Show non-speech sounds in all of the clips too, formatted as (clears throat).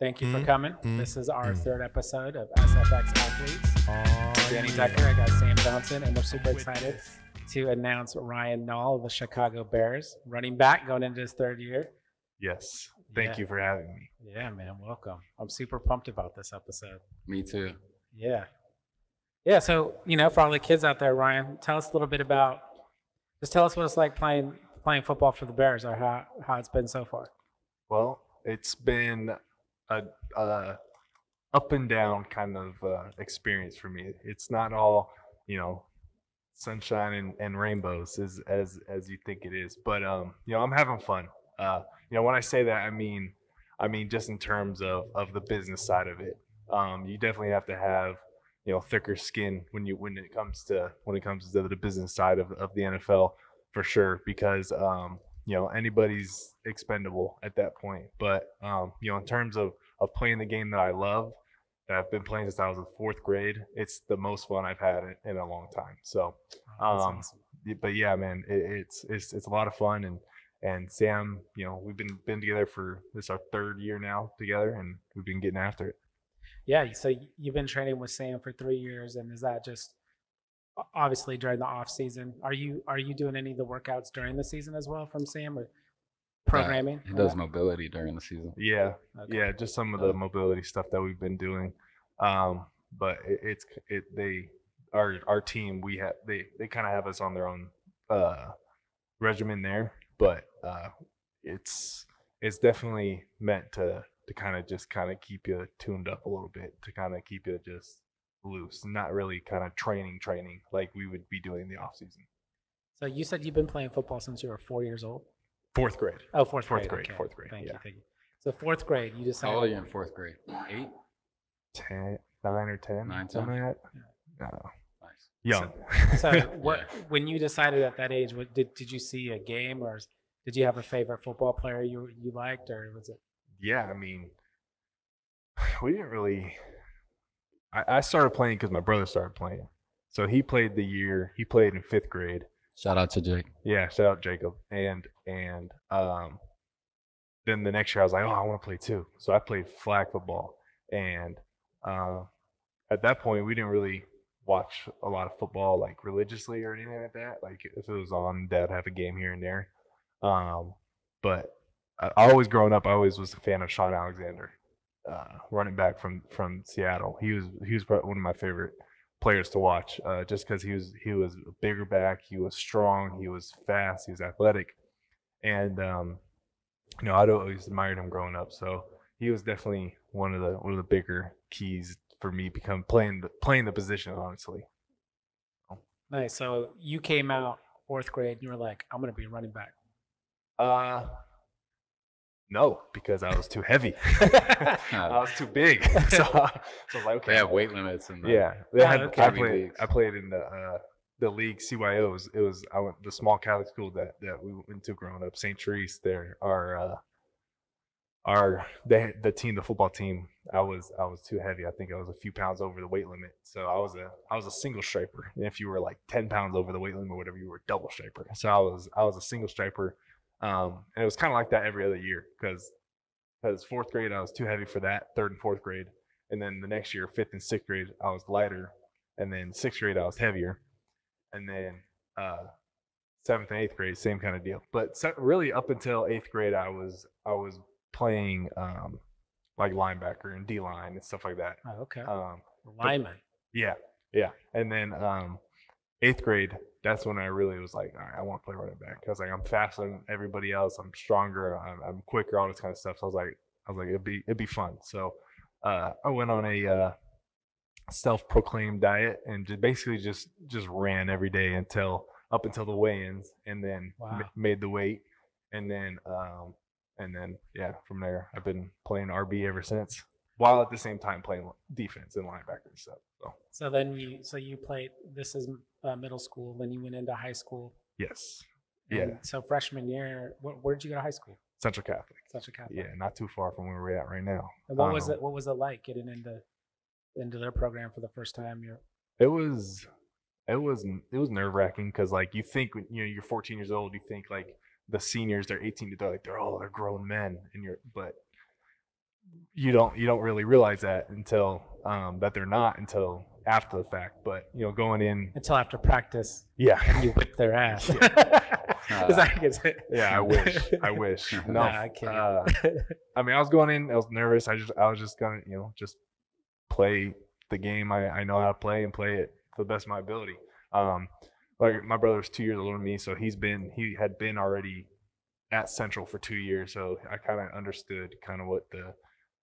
Thank you for Mm, coming. mm, this is our mm. third episode of SFX Athletes. Oh, Danny yeah. Tucker, I got Sam Johnson, and we're super excited to announce Ryan Nall of the Chicago Bears, running back going into his third year. Yes. Thank Yeah. you for having me. Yeah, man, welcome. I'm super pumped about this episode. Me too. Yeah. Yeah, so, you know, for all the kids out there, Ryan, tell us a little bit about just tell us what it's like playing playing football for the Bears or how, how it's been so far. Well, it's been a, a up and down kind of uh, experience for me. It's not all, you know, sunshine and, and rainbows as, as as you think it is. But um, you know, I'm having fun. Uh, you know, when I say that, I mean, I mean just in terms of of the business side of it. Um, you definitely have to have you know thicker skin when you when it comes to when it comes to the business side of, of the NFL for sure because um, you know anybody's expendable at that point. But um, you know in terms of of playing the game that I love that I've been playing since I was in fourth grade, it's the most fun I've had in, in a long time. So Um, awesome. but yeah, man, it, it's it's it's a lot of fun and and Sam, you know, we've been been together for this our third year now together, and we've been getting after it. Yeah, so you've been training with Sam for three years, and is that just obviously during the off season? Are you are you doing any of the workouts during the season as well from Sam or programming? He does mobility during the season. Yeah, okay. yeah, just some of the mobility stuff that we've been doing. Um, but it, it's it they our our team we have they they kind of have us on their own uh regimen there, but uh it's it's definitely meant to to kind of just kind of keep you tuned up a little bit to kind of keep you just loose, not really kind of training training like we would be doing in the off season. So you said you've been playing football since you were four years old. Fourth grade. Oh, fourth, Fourth grade. grade, okay. fourth grade, Thank yeah. you. Thank you. So fourth grade, you How decided. old are you in fourth grade? Eight? 10, 9 or 10, Nine, something like that. No, Nice. young. So (laughs) what when you decided at that age, what did did you see a game or did you have a favorite football player you you liked or was it? yeah, I mean, (sighs) we didn't really. I, I started playing because my brother started playing. So he played the year he played in fifth grade. Shout out to Jake. Yeah, shout out Jacob. And and um, then the next year I was like, oh, I want to play too. So I played flag football, and uh, at that point we didn't really watch a lot of football like religiously or anything like that. Like if it was on, Dad have a game here and there. Um, but I, I always growing up, I always was a fan of Shaun Alexander, uh, running back from from Seattle. He was he was one of my favorite players to watch, uh, just because he was he was a bigger back, he was strong, he was fast, he was athletic, and um, you know I'd always admired him growing up. So he was definitely one of the one of the bigger keys for me become playing the playing the position. Honestly, Nice. So you came out fourth grade and you were like, I'm gonna be running back. uh, no, because I was too heavy. (laughs) (laughs) I was too big. (laughs) so, so I was like, okay, They have weight limits in the Yeah, they had. I played. leagues. I played in the uh, the league CYO. It was, it was I went the small Catholic school that that we went to growing up, St. Therese. There, our uh, our they the team, the football team. I was I was too heavy. I think I was a few pounds over the weight limit. So I was a I was a single striper. And if you were like ten pounds over the weight limit or whatever, you were a double striper. So I was I was a single striper, um, and it was kind of like that every other year because because fourth grade I was too heavy for that. Third and fourth grade, and then the next year, fifth and sixth grade, I was lighter, and then sixth grade I was heavier, and then uh, seventh and eighth grade, same kind of deal. But se- really, up until eighth grade, I was I was playing um, like linebacker and D line and stuff like that. Oh, okay. Um, Lineman. yeah, yeah. And then um, eighth grade, that's when I really was like, all right, I want to play running back. I was like, I'm faster than everybody else. I'm stronger. I'm, I'm quicker. All this kind of stuff. So I was like, I was like, it'd be it'd be fun. So uh, I went on a uh, self-proclaimed diet and just basically just just ran every day until up until the weigh-ins, and then Wow. made the weight, and then um, and then yeah, from there I've been playing RB ever since. While at the same time playing defense and linebacker and stuff. So So then you so you played. This is uh, middle school. Then you went into high school. yes, yeah, So freshman year, where, where did you go to high school? Central Catholic. Central Catholic. Yeah, not too far from where we're at right now. And what was Um, it? What was it like getting into into their program for the first time? You're It was, it was, it was nerve wracking because like you think when you know you're 14 years old, you think like the seniors they're 18 to they're like they're all they're grown men, and you're but you don't you don't really realize that until um, that they're not until after the fact. But you know, going in, Until after practice, yeah, and you whip their ass. (laughs) Is that- it- yeah, I wish, I wish. (laughs) No, Nah, I can't. uh, I mean, I was going in, I was nervous. I just, I was just gonna, you know, just play the game I, I know how to play and play it to the best of my ability. Um, like my brother's two years older than me, so he's been, he had been already at Central for two years, so I kind of understood kind of what the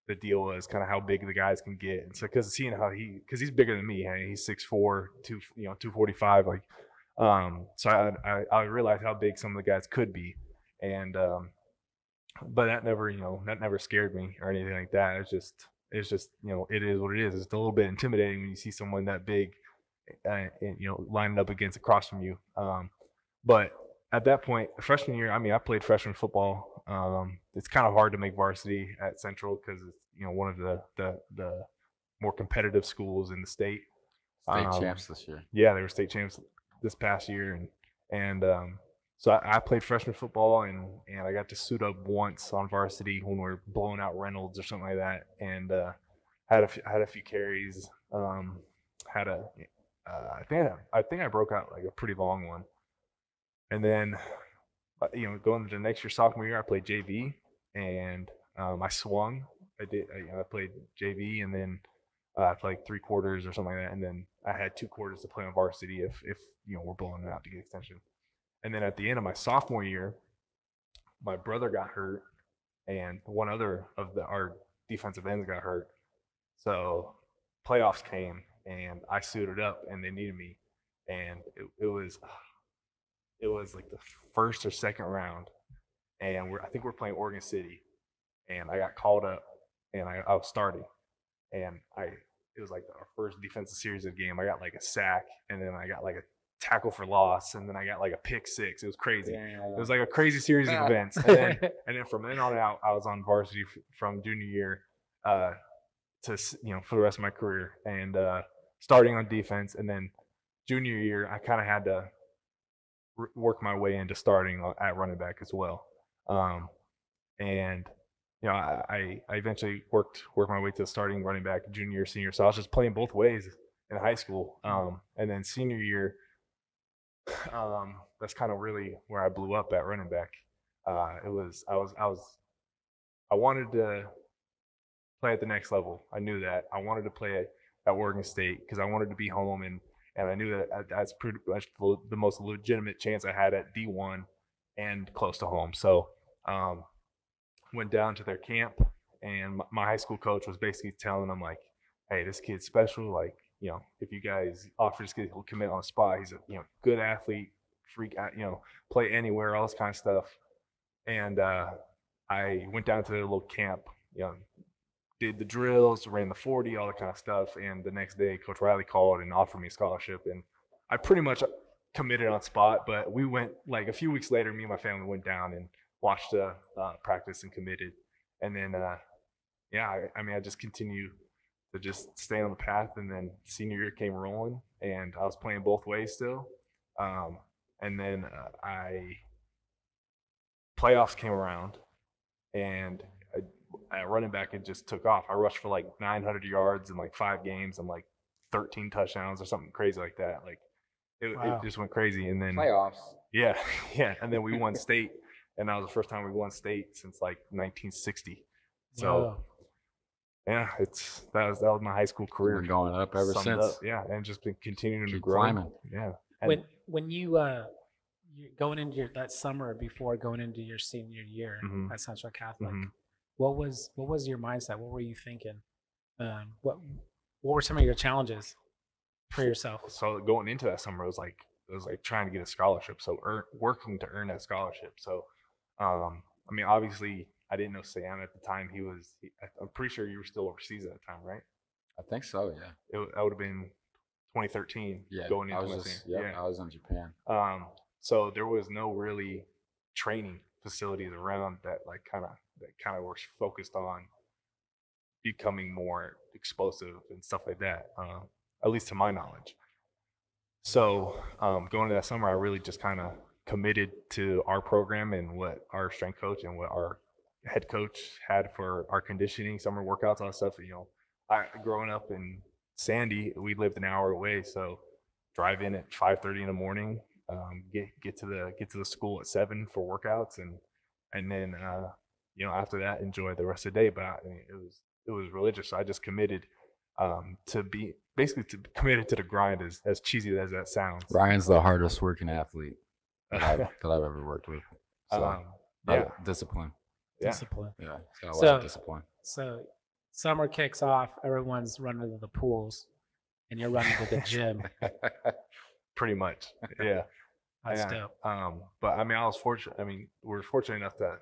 the deal was, kind of how big the guys can get, and so because seeing how he, because he's bigger than me, he's six four, two, you know, two forty five, like, um, so I, I I realized how big some of the guys could be, and um, but that never, you know, that never scared me or anything like that. It's just, it's just, you know, it is what it is. It's a little bit intimidating when you see someone that big, and, you know, lining up against across from you. Um, but at that point, freshman year, I mean, I played freshman football. Um, it's kind of hard to make varsity at Central because it's, you know, one of the the the more competitive schools in the state. State Um, champs this year. yeah, they were state champs this past year, and and um, so I, I played freshman football, and and I got to suit up once on varsity when we were blowing out Reynolds or something like that, and uh, had a few, had a few carries, um, had a uh, I think I, I think I broke out like a pretty long one, and then you know going into the next year sophomore year I played JV, and um, I swung. I did I, you know, I played JV, and then uh, I played three quarters or something like that, and then I had two quarters to play on varsity if if you know we're blowing it out to get extension. And then at the end of my sophomore year, my brother got hurt, and one other of the our defensive ends got hurt. So playoffs came, and I suited up, and they needed me, and it, it was it was like the first or second round, and we're I think we're playing Oregon City, and I got called up, and I, I was starting, and I it was like our first defensive series of the game. I got like a sack, and then I got like a tackle for loss, and then I got like a pick six. It was crazy. It was like a crazy series of (laughs) events, and then and then from then on out, I was on varsity f- from junior year uh, to you know for the rest of my career, and uh, starting on defense, and then junior year, I kind of had to work my way into starting at running back as well, um, and you know I, I eventually worked worked my way to starting running back junior senior, so I was just playing both ways in high school, um, and then senior year. (sighs) Um, that's kind of really where I blew up at running back uh, it was I was I was I wanted to play at the next level. I knew that I wanted to play at, at Oregon State because I wanted to be home and and I knew that uh, that's pretty much the most legitimate chance I had at D1 and close to home. So um, went down to their camp and my, my high school coach was basically telling them like, "Hey, this kid's special. Like, you know, if you guys offer this kid, he'll commit on the spot. He's a you know good athlete, freak out, you know, play anywhere, all this kind of stuff." and uh, I went down to their little camp, you know, did the drills, ran the 40, all that kind of stuff. And the next day, Coach Riley called and offered me a scholarship. And I pretty much committed on spot, but we went like a few weeks later, me and my family went down and watched the uh, practice and committed. And then, uh, yeah, I, I mean, I just continued to just stay on the path. And then senior year came rolling, and I was playing both ways still. Um, and then uh, I playoffs came around, and at running back, it just took off. I rushed for like 900 yards in like five games and like 13 touchdowns or something crazy like that. Like it, Wow. it just went crazy. And then Playoffs. yeah, (laughs) yeah, and then we won (laughs) state, and that was the first time we won state since like 1960. So Whoa. yeah, it's that was that was my high school career. Been going up ever summed since. up. Yeah, and just been continuing to Keep grow. climbing. Yeah. And- when when you uh going into your that summer before going into your senior year Mhm. at Central Catholic, Mhm. What was what was your mindset? What were you thinking? Um, what what were some of your challenges for yourself? so going into that summer it was like it was like trying to get a scholarship so earn, working to earn that scholarship so um i mean obviously i didn't know sam at the time he was he, I- i'm pretty sure you were still overseas at the time right I think so. Yeah. it, that would have been 2013 Yeah. going I into was my just, senior- yep, I was in Japan. um so there was no really training facilities around that like kind of that kind of were focused on becoming more explosive and stuff like that um, at least to my knowledge so um, going into that summer i really just kind of committed to our program and what our strength coach and what our head coach had for our conditioning, summer workouts, all that stuff. You know, I growing up in Sandy, we lived an hour away, so drive in at five thirty in the morning, um, get get to the get to the school at seven for workouts, and and then uh, you know after that enjoy the rest of the day. But I, I mean, it was it was religious. So I just committed um, to be basically to committed to the grind as as cheesy as that sounds. Ryan's the hardest working athlete that I've, (laughs) that I've ever worked with. So, um, yeah, discipline. yeah. Discipline. Yeah, he's got a lot So- of discipline. So summer kicks off, everyone's running to the pools, and you're running to the gym. (laughs) pretty much. Yeah. That's Yeah. dope. Um, but I mean, I was fortunate. I mean, we are fortunate enough that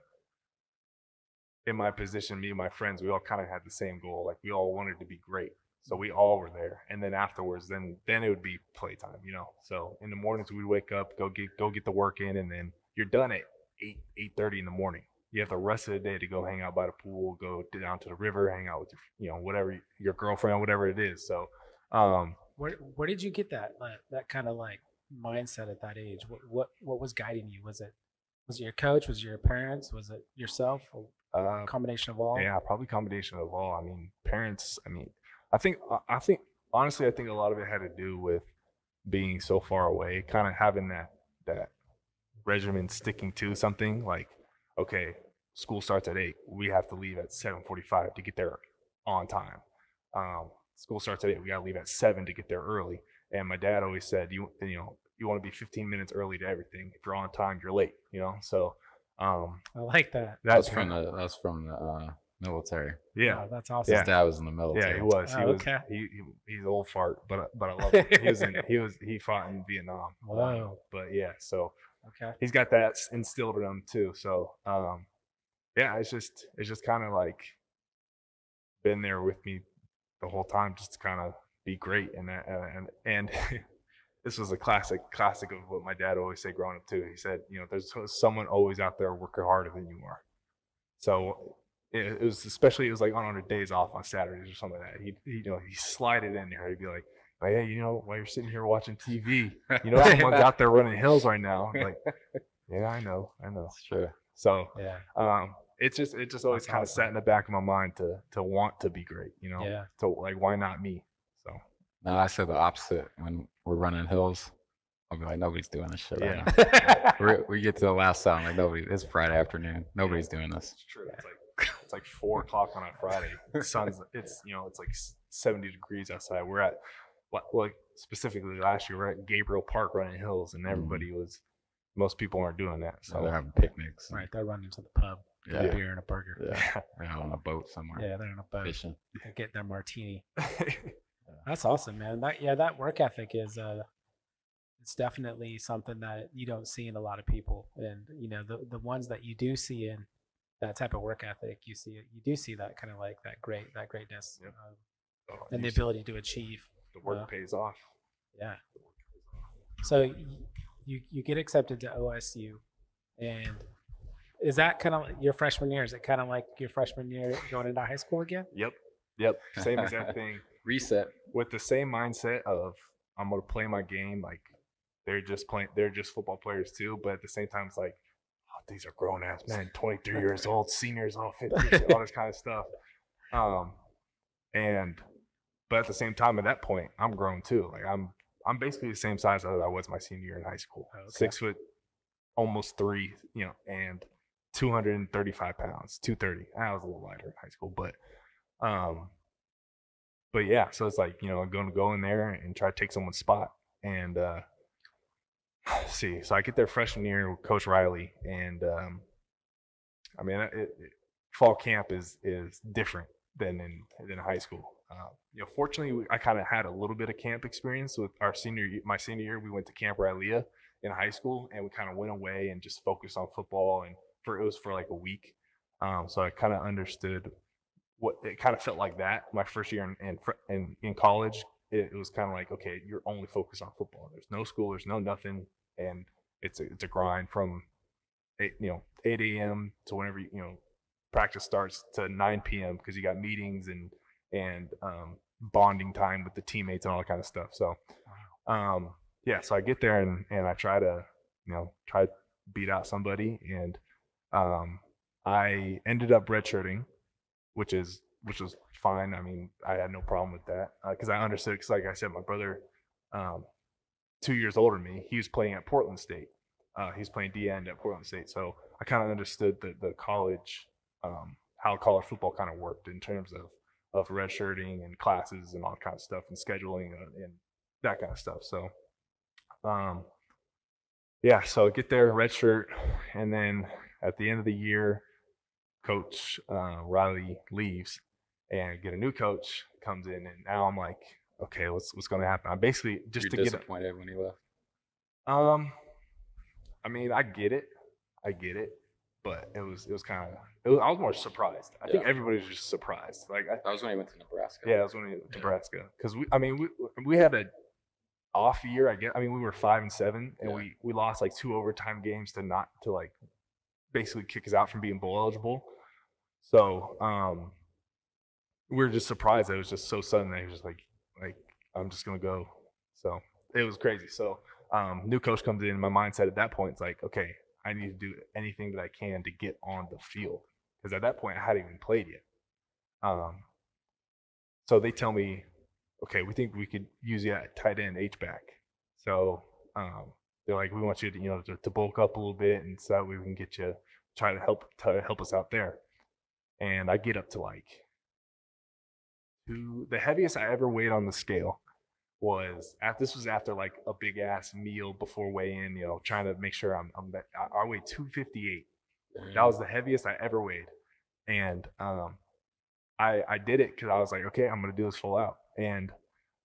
in my position, me and my friends, we all kind of had the same goal. Like we all wanted to be great. So we all were there. And then afterwards, then then it would be playtime, you know. So in the mornings we'd wake up, go get go get the work in, and then you're done at eight eight thirty in the morning. You have the rest of the day to go hang out by the pool, go down to the river, hang out with your you know, whatever your girlfriend, whatever it is. So um Where where did you get that that, that kind of like mindset at that age? What what what was guiding you? Was it was it your coach? Was it your parents? Was it yourself? Uh combination of all? Yeah, probably combination of all. I mean, parents. I mean, I think I- think honestly, I think a lot of it had to do with being so far away, kind of having that that regimen sticking to something. Like, okay, school starts at eight. We have to leave at seven forty-five to get there on time. Um, school starts at eight. We gotta leave at seven to get there early. And my dad always said, you you know, you want to be fifteen minutes early to everything. If you're on time, you're late. You know, so um, I like that. That's that's from the that's from the uh, military. yeah. Oh, that's awesome. His dad was in the military. Yeah, he was. He Oh, was. okay. He, he he's old fart, but but I love him. He was in. (laughs) He was. He fought in Vietnam. Wow. Whoa. But yeah, so Okay. he's got that instilled in him too. So um, yeah, it's just it's just kind of like been there with me the whole time, just to kind of be great and that and and. (laughs) This was a classic, classic of what my dad always said growing up too. He said, "You know, there's someone always out there working harder than you are." So it, it was especially it was like on our days off on Saturdays or something like that. He, he you know he slide it in there. He'd be like, oh, "Yeah, you know, while you're sitting here watching TV, you know, someone's (laughs) out there running hills right now." I'm like, yeah, I know, I know. That's true. So Yeah. um, it's just it just always kind of sat in the back of my mind to to want to be great. You know, Yeah. so like why not me? So No, I said the opposite. When we're running hills, I'll be like, nobody's doing this shit Yeah. right. We're, get to the last sound like nobody. It's Friday afternoon. Nobody's doing this. It's true. It's like (laughs) it's like four o'clock on a Friday. The sun's it's you know it's like seventy degrees outside. We're at what like specifically last year we're at Gabriel Park running hills, and mm-hmm. everybody was most people aren't doing that. So they're having picnics. right. They're running to the pub, get a Yeah. beer and a burger. Yeah. They're out on a boat somewhere Yeah, they're in a boat. fishing. They're getting their martini. (laughs) That's awesome, man. That yeah, that work ethic is uh it's definitely something that you don't see in a lot of people. And you know, the the ones that you do see in that type of work ethic, you see you do see that kind of like that great that greatness Yep. um, So and the ability to achieve. the work uh, pays off. Yeah. So y- you you get accepted to OSU, and is that kind of your freshman year? Is it kind of like your freshman year going into high school again? Yep, yep, same exact (laughs) thing. Reset. With the same mindset of I'm gonna play my game. Like they're just playing. They're just football players too. But at the same time, it's like oh, these are grown ass men, (laughs) 23 years old, seniors, all 50, all this kind of stuff. Um, and but at the same time, at that point, I'm grown too. Like I'm I'm basically the same size as I was my senior year in high school. Oh, okay. Six foot, almost three, you know, and 235 pounds, 230. I was a little lighter in high school, but um, but yeah. So it's like you know, I'm going to go in there and try to take someone's spot, and uh, (sighs) see. So I get there freshman year with Coach Riley, and um, I mean, it, it, fall camp is is different than in than high school. Uh, you know, fortunately, I kind of had a little bit of camp experience with our senior my senior year. We went to Camp Rilea in high school, and we kind of went away and just focused on football. And for it was for like a week, um, so I kind of understood what it kind of felt like that. My first year in in, in, in college, it, it was kind of like okay, you're only focused on football. There's no school, there's no nothing, and it's a, it's a grind from eight, you know 8 a.m. to whenever you you know practice starts to 9 p.m. because you got meetings and and um, bonding time with the teammates and all that kind of stuff. So, um, yeah, so I get there and, and I try to, you know, try to beat out somebody. And um, I ended up redshirting, which is which was fine. I mean, I had no problem with that because I understood. Because like I said, my brother, um, two years older than me, he was playing at Portland State. Uh, he's playing D end at Portland State, so I kind of understood the the college, um, how college football kind of worked in terms of of redshirting and classes and all kind of stuff and scheduling and, and that kind of stuff. So, um, yeah, so get there, redshirt, and then at the end of the year, Coach uh, Riley leaves, and get a new coach comes in, and now I'm like, okay, what's what's going to happen? I'm basically just You're to get. disappointed when he left. Um, I mean, I get it, I get it, but it was it was kind of I was more surprised. I think everybody was just surprised. Like, I, That was when he went to Nebraska. yeah, it was when we went to Nebraska because we, I mean, we we had a off year. I guess. I mean, we were five and seven, and Yeah. we we lost like two overtime games to not to like basically kick us out from being bowl eligible. So um, we were just surprised it was just so sudden. That was just like like I'm just gonna go. So it was crazy. So um, new coach comes in. My mindset at that point is like, okay, I need to do anything that I can to get on the field because at that point I hadn't even played yet. Um, so they tell me, okay, we think we could use you at tight end H back. So um, they're like, we want you to you know to, to bulk up a little bit, and so that way we can get you try to help to help us out there. And I get up to like two. The heaviest I ever weighed on the scale was at this was after like a big ass meal before weigh in. You know, trying to make sure I'm I'm I, I weighed two fifty eight. That was the heaviest I ever weighed, and um, I I did it because I was like, okay, I'm gonna do this full out. And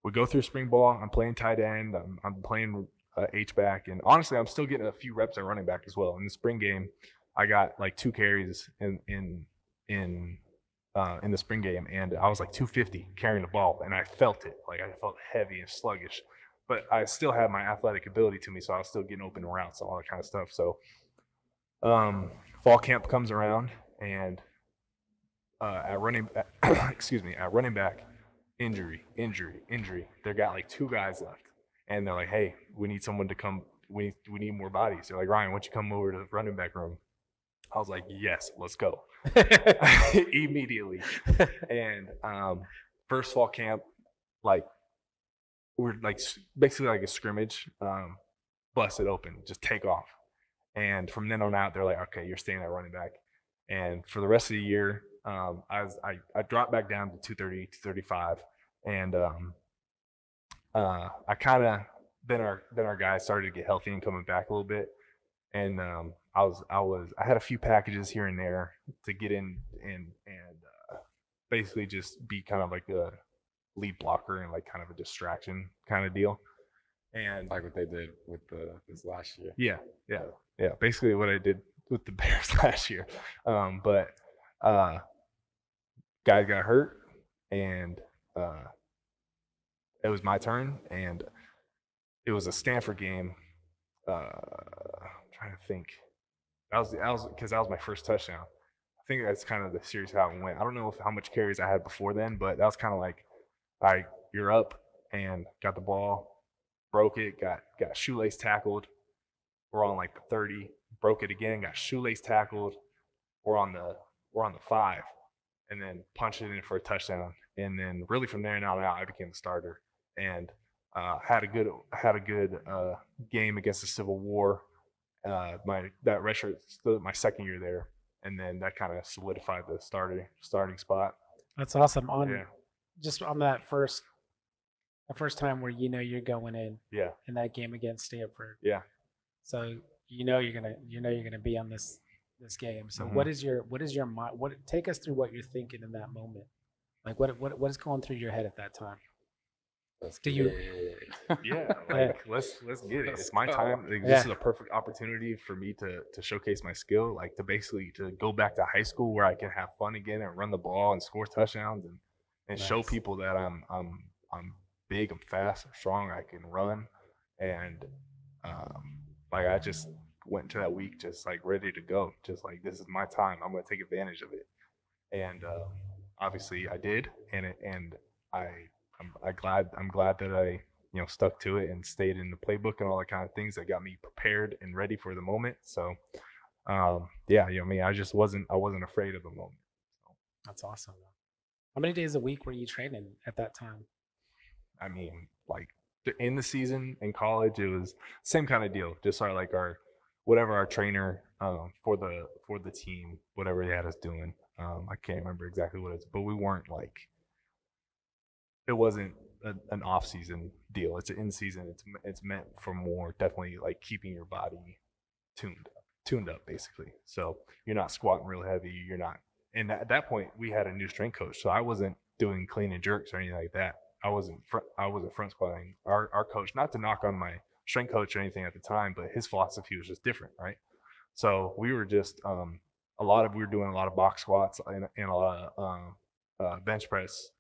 we go through spring ball. I'm playing tight end. I'm I'm playing uh, H back, and honestly, I'm still getting a few reps at running back as well. In the spring game, I got like two carries in in in uh, in the spring game, and I was like 250 carrying the ball, and I felt it. Like I felt heavy and sluggish, but I still had my athletic ability to me, so I was still getting open routes, and all that kind of stuff. So, um, fall camp comes around, and uh, at running, (clears throat) excuse me, at running back, injury, injury, injury. They got like two guys left, and they're like, "Hey, we need someone to come. We need, we need more bodies." They're like, "Ryan, why don't you come over to the running back room?" I was like, "Yes, let's go." (laughs) (laughs) immediately. and um, first fall camp, like we're like basically like a scrimmage, um, bust it open, just take off. And from then on out, they're like, okay, you're staying at running back. And for the rest of the year, um, I was I, I dropped back down to 230, 235, and um, uh, I kind of then our then our guys started to get healthy and coming back a little bit and um, I was I was I had a few packages here and there to get in and and uh, basically just be kind of like a lead blocker and like kind of a distraction kind of deal. And like what they did with the this last year. yeah, yeah, yeah. Basically, what I did with the (laughs) Bears last year. Um, but uh, guy got hurt, and uh, it was my turn, and it was a Stanford game. Uh, I'm trying to think. That was that was because that was my first touchdown. I think that's kind of the series how it went. I don't know if how much carries I had before then, but that was kind of like, right, you're up, and got the ball, broke it, got got shoelace tackled. We're on like the 30, broke it again, got shoelace tackled. We're on the we're on the five, and then punched it in for a touchdown. And then really from there on out, I became the starter and uh, had a good had a good uh, game against the Civil War. Uh, my that redshirt my second year there, and then that kind of solidified the starting starting spot. That's awesome. On Yeah, just on that first, the first time where you know you're going in yeah, in that game against Stanford. yeah. So you know you're gonna you know you're gonna be on this this game. So Mhm. what is your what is your mind? What take us through what you're thinking in that moment? Like what what what is going through your head at that time? Let's Do you- it. (laughs) yeah, like let's let's get it. It's my time. Like, Yeah. This is a perfect opportunity for me to to showcase my skill, like to basically to go back to high school where I can have fun again and run the ball and score touchdowns and and show people that I'm I'm I'm big, I'm fast, I'm strong, I can run, and um, like I just went to that week just like ready to go, just like this is my time. I'm gonna take advantage of it, and uh, obviously I did, and it, and I I'm I glad I'm glad that I you know stuck to it and stayed in the playbook and all that kind of things that got me prepared and ready for the moment. So um, yeah, you know, I mean, I just wasn't I wasn't afraid of the moment. That's awesome. How many days a week were you training at that time? I mean, like in the season in college, it was same kind of deal. Just our like our whatever our trainer um, for the for the team, whatever they had us doing. Um, I can't remember exactly what it is, but we weren't like it wasn't a, an off season deal. It's an in season. It's it's meant for more definitely like keeping your body tuned up, tuned up basically. So you're not squatting real heavy. You're not. And at that point, we had a new strength coach, so I wasn't doing clean and jerks or anything like that. I wasn't front, I wasn't front squatting. Our our coach, not to knock on my strength coach or anything at the time, but his philosophy was just different, right? So we were just um, a lot of we were doing a lot of box squats and, and a lot of um, uh, bench press,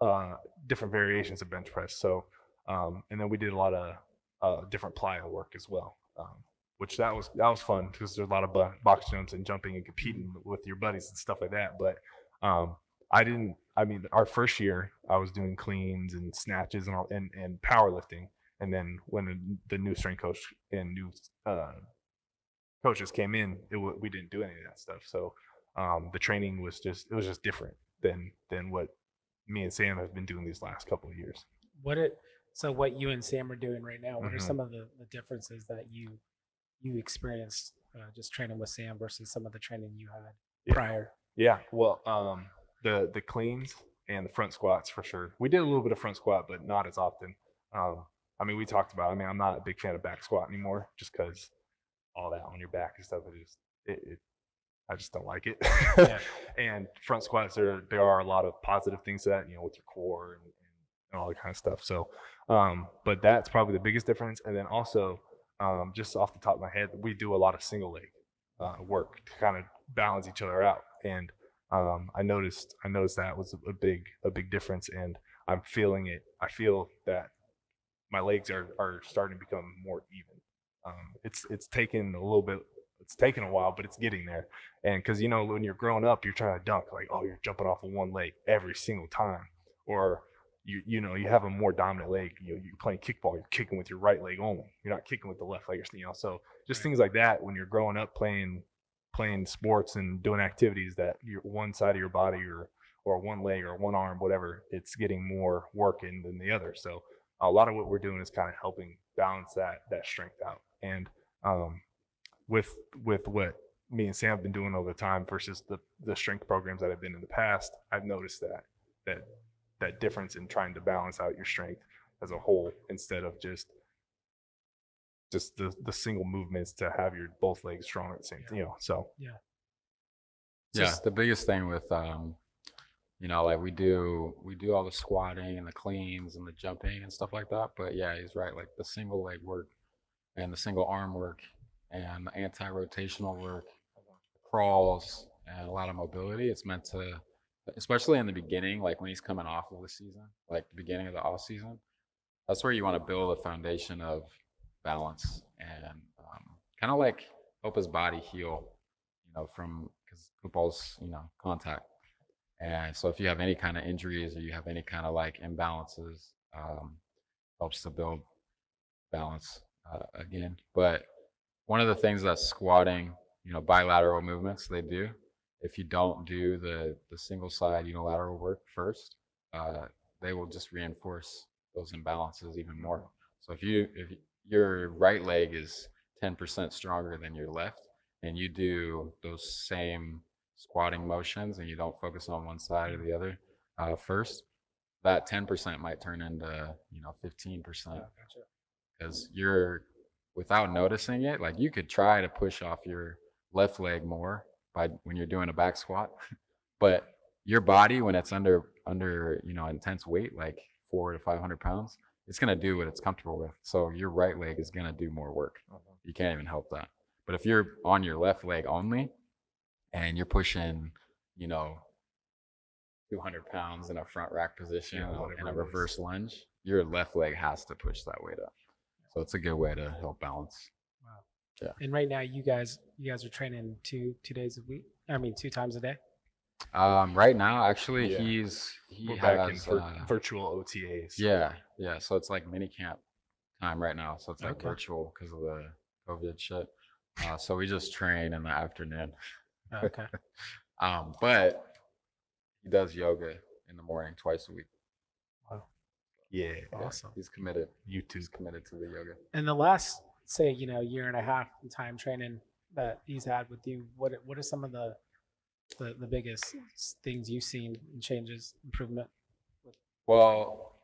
uh, different variations of bench press. So um, and then we did a lot of uh, different plyo work as well, um, which that was that was fun because there's a lot of bo- box jumps and jumping and competing with your buddies and stuff like that. But um, I didn't. I mean, our first year, I was doing cleans and snatches and all, and, and powerlifting. And then when the, new strength coach and new uh, coaches came in, it we didn't do any of that stuff. So um, the training was just it was just different than than what me and Sam have been doing these last couple of years. What it so what you and Sam are doing right now? What are Mhm. some of the, the differences that you you experienced uh, just training with Sam versus some of the training you had Yeah. prior? Yeah, well, um, the the cleans and the front squats for sure. We did a little bit of front squat, but not as often. Um, I mean, we talked about. I mean, I'm not a big fan of back squat anymore, just because all that on your back and stuff. It just it, it I just don't like it. Yeah. (laughs) and front squats, there there are a lot of positive things to that, you know, with your core and, and all that kind of stuff. So, um, but that's probably the biggest difference. And then also, um, just off the top of my head, we do a lot of single leg uh, work to kind of balance each other out. And um, I noticed I noticed that was a, a big a big difference, and I'm feeling it. I feel that my legs are are starting to become more even. Um, it's it's taken a little bit. It's taken a while, but it's getting there. And because you know when you're growing up, you're trying to dunk like oh you're jumping off of one leg every single time, or you you know you have a more dominant leg. You know, you're playing kickball, you're kicking with your right leg only. You're not kicking with the left leg. You know, so just things like that when you're growing up playing playing sports and doing activities that your one side of your body or or one leg or one arm, whatever, it's getting more working than the other. So a lot of what we're doing is kind of helping balance that that strength out. And um, with with what me and Sam have been doing over time versus the the strength programs that I've been in the past, I've noticed that that that difference in trying to balance out your strength as a whole instead of just just the the single movements to have your both legs strong at the same you know so It's Yeah, just- the biggest thing with um, you know, like we do we do all the squatting and the cleans and the jumping and stuff like that. But yeah, he's right. Like the single leg work and the single arm work and anti-rotational work, crawls and a lot of mobility. It's meant to, especially in the beginning, like when he's coming off of the season, like the beginning of the off season. That's where you want to build a foundation of balance and um, kind of like help his body heal you know, from because football's, you know, contact. And so if you have any kind of injuries or you have any kind of like imbalances, um, helps to build balance uh, again. But one of the things that squatting, you know, bilateral movements they do, if you don't do the the single side unilateral work first, uh, they will just reinforce those imbalances even more. So if you if your right leg is 10% stronger than your left, and you do those same squatting motions and you don't focus on one side or the other uh, first, that 10% might turn into, you know, 15% because you're without noticing it. Like you could try to push off your left leg more by when you're doing a back squat, (laughs) but your body, when it's under, under, you know, intense weight, like four to 500 pounds, it's going to do what it's comfortable with. So your right leg is going to do more work. You can't even help that. But if you're on your left leg only and you're pushing, you know, 200 pounds in a front rack position Yeah, in a reverse lunge, your left leg has to push that weight up. So it's a good way to help balance. Wow. Yeah. And right now, you guys, you guys are training two two days a week. I mean, two times a day. Um, right now, actually, Yeah. he's he we're has back in vir- uh, virtual otas yeah, yeah. So it's like mini camp time right now. So it's like Okay. virtual because of the COVID shit. Uh, so we just train in the afternoon. Okay. (laughs) Um, but he does yoga in the morning twice a week. Yeah. Yeah, Awesome. He's committed. You too. He's committed to the yoga. In the last, say, you know, year and a half time training that he's had with you, what are- what are some of the the, the biggest things you've seen in changes, improvement? Well,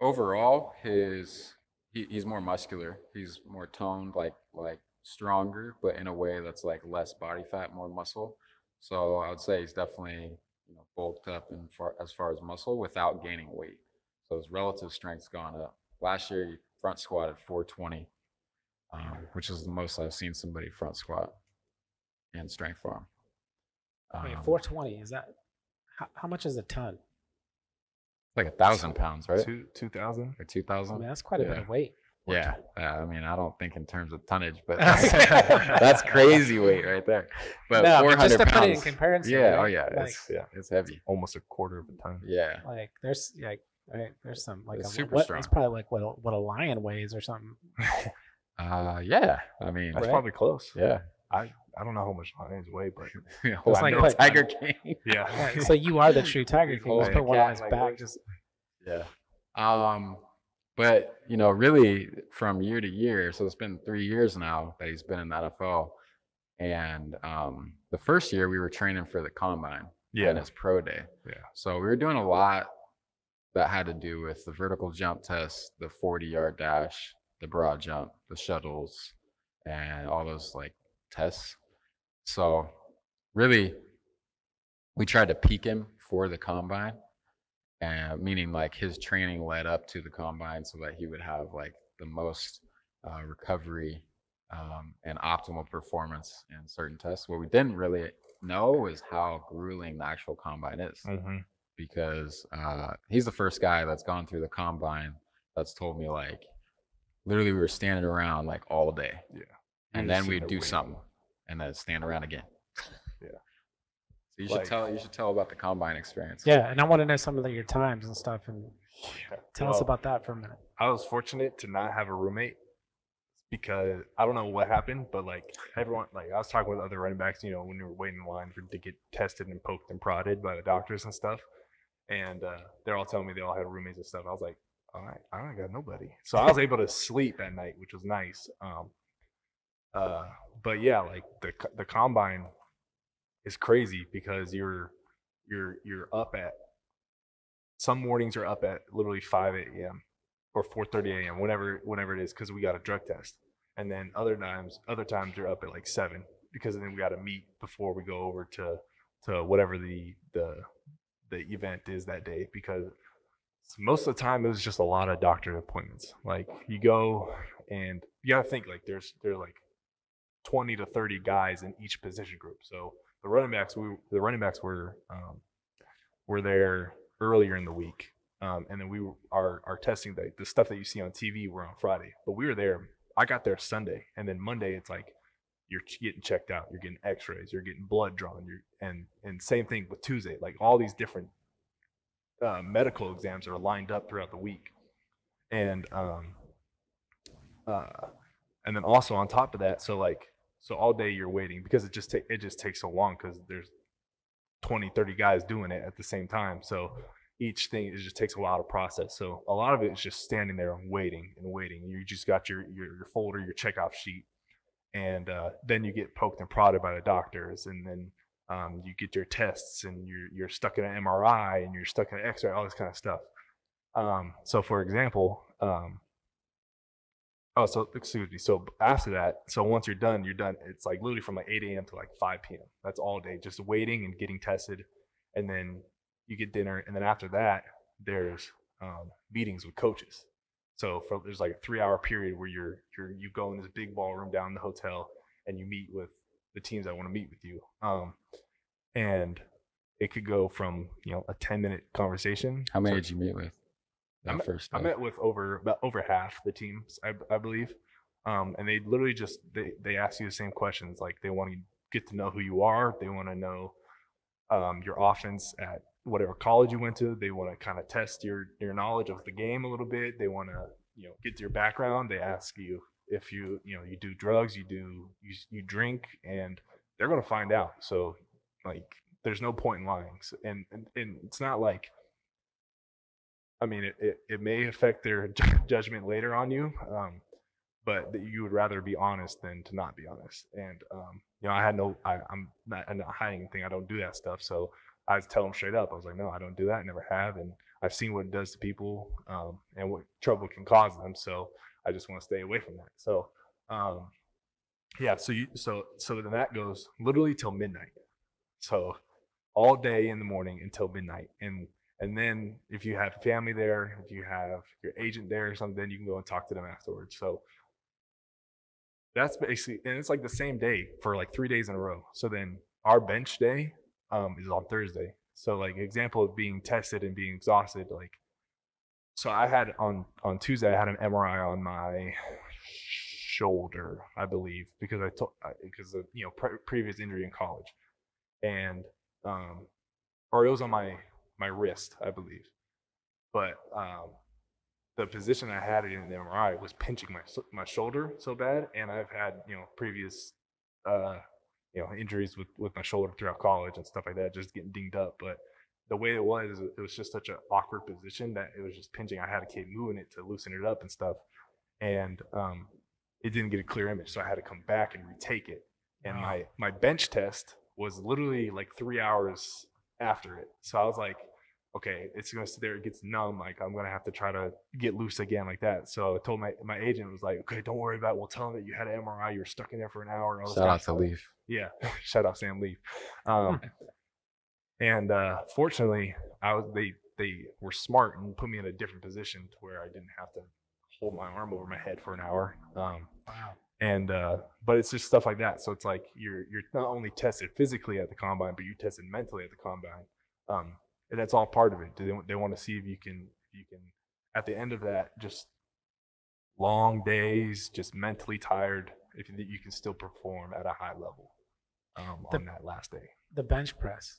overall, his he, he's more muscular. He's more toned, like like stronger, but in a way that's like less body fat, more muscle. So I would say he's definitely you know bulked up and far as far as muscle without gaining weight. So his relative strength's gone up. Last year he front squatted 420, um, which is the most I've seen somebody front squat in strength farm. Wait, Um, 420 is that? How, how much is a ton? like a thousand pounds, right? Two two thousand. Or two thousand. I mean, that's quite a bit of weight. Yeah, uh, I mean, I don't think in terms of tonnage, but (laughs) that's, that's crazy weight right there. But no, four but just hundred to put it in pounds, comparison. yeah, oh yeah, Like, it's yeah. it's heavy. Almost a quarter of a ton. Yeah, like there's like right, there's some like It's a, super what, strong. It's probably like what a, what a lion weighs or something. uh, yeah. I mean, That's Right. probably close. yeah. I I don't know how much lions weigh, but (laughs) Hold like on, put- Tiger (laughs) King. yeah. Right, so you are the true (laughs) Tiger King. Just put one on his like back. this. Just Yeah. Um, but you know, really from year to year, so it's been three years now that he's been in the NFL. And um, the first year we were training for the combine Yeah. and Yeah. his pro day. Yeah. So we were doing a lot that had to do with the vertical jump test, the 40 yard dash, the broad jump, the shuttles, and all those like tests. So really, we tried to peak him for the combine, and meaning like his training led up to the combine so that he would have like the most uh, recovery um, and optimal performance in certain tests. What we didn't really know is how grueling the actual combine is hmm because uh, he's the first guy that's gone through the combine that's told me like literally we were standing around like all day Yeah. and then we'd do there something and then stand around again Yeah. so you should tell you should tell about the combine experience yeah, and I want to know some of the, your times and stuff, and Yeah. tell us about that for a minute. I was fortunate to not have a roommate because I don't know what happened, but like everyone, like I was talking with other running backs, you know, when you were waiting in line for to get tested and poked and prodded by the doctors and stuff, and uh, they're all telling me they all had roommates and stuff. I was like, all right, I don't got nobody, so I was able to sleep at night, which was nice. Um, uh, but yeah, like the the combine is crazy because you're you're you're up at some mornings are up at literally 5 a.m or 4:30 a.m. whenever whenever it is because we got a drug test, and then other times other times you're up at like seven because then we got to meet before we go over to to whatever the the the event is that day because most of the time it was just a lot of doctor appointments. Like you go and you gotta think like there's there're like 20 to 30 guys in each position group. So the running backs we the running backs were um, were there earlier in the week um, and then we were our our testing the, the stuff that you see on TV, were on Friday, but we were there. I got there Sunday, and then Monday it's like you're getting checked out, you're getting X-rays, you're getting blood drawn, you're and and same thing with Tuesday. Like all these different uh, medical exams are lined up throughout the week, and um, uh, and then also on top of that, so like so all day you're waiting because it just it just takes so long because there's 20 30 guys doing it at the same time so each thing it just takes a while to process. So a lot of it is just standing there and waiting and waiting. You just got your your, your folder, your checkoff sheet, and uh, then you get poked and prodded by the doctors, and then um, you get your tests, and you're you're stuck in an MRI, and you're stuck in an X-ray, all this kind of stuff. Um, so for example, um, oh, so excuse me. So after that, so once you're done, you're done. It's like literally from like 8 a.m. to like 5 p.m. That's all day, just waiting and getting tested, and then you get dinner, and then after that, there's um, meetings with coaches. So for, there's like a three hour period where you're you're you go in this big ballroom down in the hotel and you meet with the teams that want to meet with you. Um, and it could go from you know a 10 minute conversation. how many to- did you meet with I met- first I met with over about over half the teams, I, I believe, um, and they literally just they they ask you the same questions. Like they want to get to know who you are. They want to know um, your offense at whatever college you went to. They want to kind of test your your knowledge of the game a little bit. They want to you know get your background. They ask you if you you know you do drugs, you do you you drink, and they're gonna find out. So like, there's no point in lying, so, and, and and it's not like. I mean, it, it, it may affect their (laughs) judgment later on you, um, but that you would rather be honest than to not be honest. And um, you know, I had no, I, I'm not, I'm not hiding anything. I don't do that stuff. So I tell them straight up. I was like, no, I don't do that. I never have, and I've seen what it does to people um, and what trouble can cause them. So I just want to stay away from that. So um, yeah, so you, so so then that goes literally till midnight. So all day in the morning until midnight, and and then if you have family there, if you have your agent there or something, then you can go and talk to them afterwards. So that's basically, and it's like the same day for like three days in a row. So then our bench day um, is on Thursday. So like example of being tested and being exhausted, like so I had on on Tuesday I had an MRI on my shoulder, I believe, because I told because of you know pre- previous injury in college, and um, or it was on my my wrist, I believe, but um, the position I had it in the MRI was pinching my my shoulder so bad, and I've had you know previous uh, you know injuries with with my shoulder throughout college and stuff like that, just getting dinged up. But the way it was, it was just such an awkward position that it was just pinching. I had to keep moving it to loosen it up and stuff, and um, it didn't get a clear image, so I had to come back and retake it. And my my bench test was literally like three hours after it, so I was like okay, it's gonna sit there, it gets numb, like I'm gonna have to try to get loose again like that. So I told my my agent was like, okay, don't worry about it. We'll tell them that you had an MRI, you were stuck in there for an hour. Shout out to. Leaf. Yeah, (laughs) shout out Sam Leaf. Um, and uh, fortunately, I was they they were smart and put me in a different position to where I didn't have to hold my arm over my head for an hour. Um, Wow. and uh, but it's just stuff like that. So it's like you're you're not only tested physically at the combine, but you're tested mentally at the combine. Um, and that's all part of it. Do they they want to see if you can if you can at the end of that just long days, just mentally tired, if you, you can still perform at a high level um, The- on that last day. The bench press.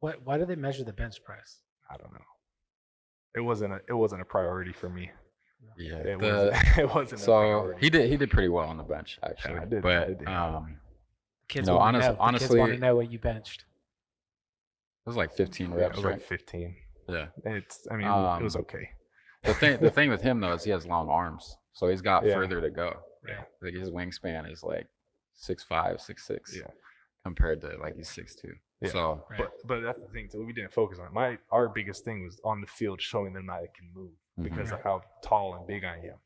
What? Why do they measure the bench press? I don't know. It wasn't a it wasn't a priority for me. Yeah. It the- was (laughs) it wasn't so priority. he did he did pretty well on the bench actually. I did- I But did. um Kids know, want honest- to know. The kids want to know what you benched. It was like 15 Yeah, it reps, was right? like 15. yeah. It's I mean it was Um, okay. The thing the thing with him though is he has long arms. So he's got Yeah. further to go. Yeah. Like his wingspan is like six five, six six Yeah. compared to like he's six two. Yeah. So Right. But but that's the thing too. We didn't focus on it. My our biggest thing was on the field showing them that I can move Mhm. because Right. of how tall and big I am.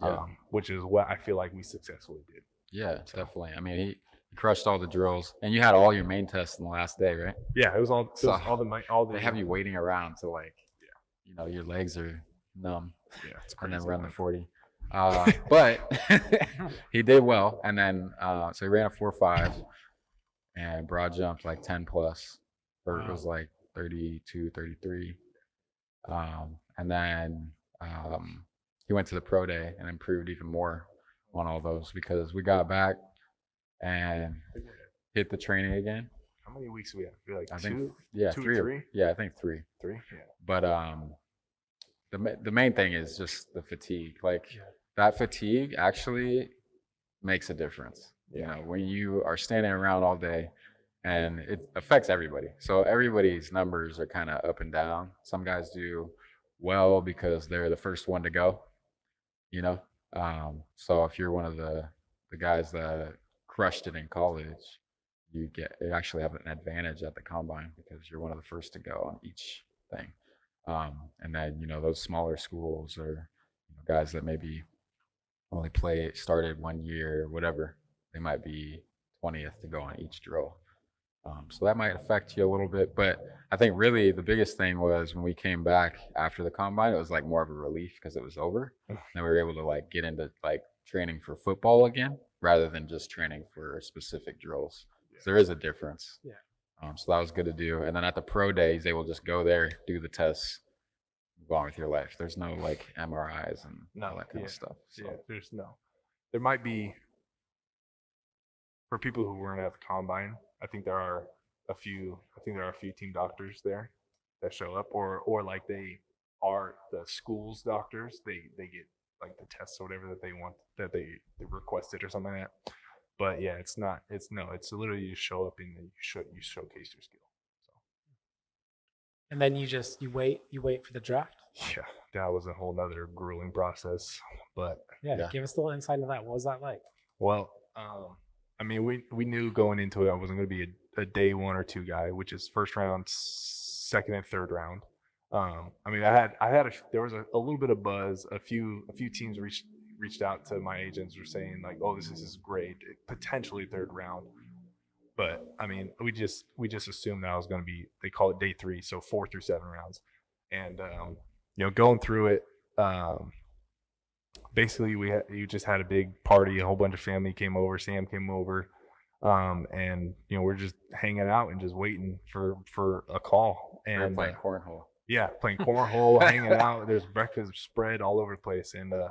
Yeah. Um, which is what I feel like we successfully did. yeah, So- definitely. I mean he, he crushed all the drills. And you had all your main tests in the last day, right? Yeah, it was all it was So, all the mi- all the They have you waiting around to like yeah. you know, your legs are numb. Yeah, it's and then crazy, run the 40. (laughs) Uh, but (laughs) he did well. And then, uh, so he ran a 4 5 and broad jumped like 10 plus. vert Wow. was like 32, 33. Um, and then um, he went to the pro day and improved even more on all those because we got back and hit the training again. How many weeks we have? We're like I two, think, yeah, two or three. Yeah, I think three. three. Yeah. But um, the the main thing is just the fatigue. Like Yeah. that fatigue actually makes a difference. You Yeah. know, when you are standing around all day, and it affects everybody. So everybody's numbers are kind of up and down. Some guys do well because they're the first one to go. You know, um, so if you're one of the the guys that crushed it in college, you get you actually have an advantage at the combine because you're one of the first to go on each thing. Um, and then you know those smaller schools or you know, guys that maybe only play started one year or whatever, they might be twentieth to go on each drill. Um, so that might affect you a little bit, but I think really the biggest thing was when we came back after the combine, it was like more of a relief because it was over. and we were able to like get into like training for football again rather than just training for specific drills. So there is a difference. Yeah. Um, so that was good to do. And then at the pro day, he's able to just go there, do the tests, go on with your life. There's no like MRIs and all that kind yeah, of stuff. So Yeah, there's no. There might be for people who weren't at the combine. I think there are a few. I think there are a few team doctors there that show up, or or like they are the school's doctors. They they get like the tests or whatever that they want that they, they requested or something like that. But yeah, it's not. It's no. It's literally you show up and you show you showcase your skill. So And then you just you wait you wait for the draft. yeah, that was a whole nother grueling process. But Yeah, Yeah. give us a little insight of that. What was that like? Well, um, I mean, we we knew going into it I wasn't going to be a, a day one or two guy, which is first round, second and third round. Um, I mean, I had I had a there was a, a little bit of buzz. A few a few teams reached reached out to my agents, were saying like, "Oh, this is great, potentially third round." But I mean, we just we just assumed that I was going to be they call it day three, so four through seven rounds, and um, you know, going through it. Um, basically we had you just had a big party a whole bunch of family came over sam came over um and you know we're just hanging out and just waiting for for a call We were and playing uh, cornhole. Yeah playing (laughs) cornhole hanging out there's breakfast spread all over the place and uh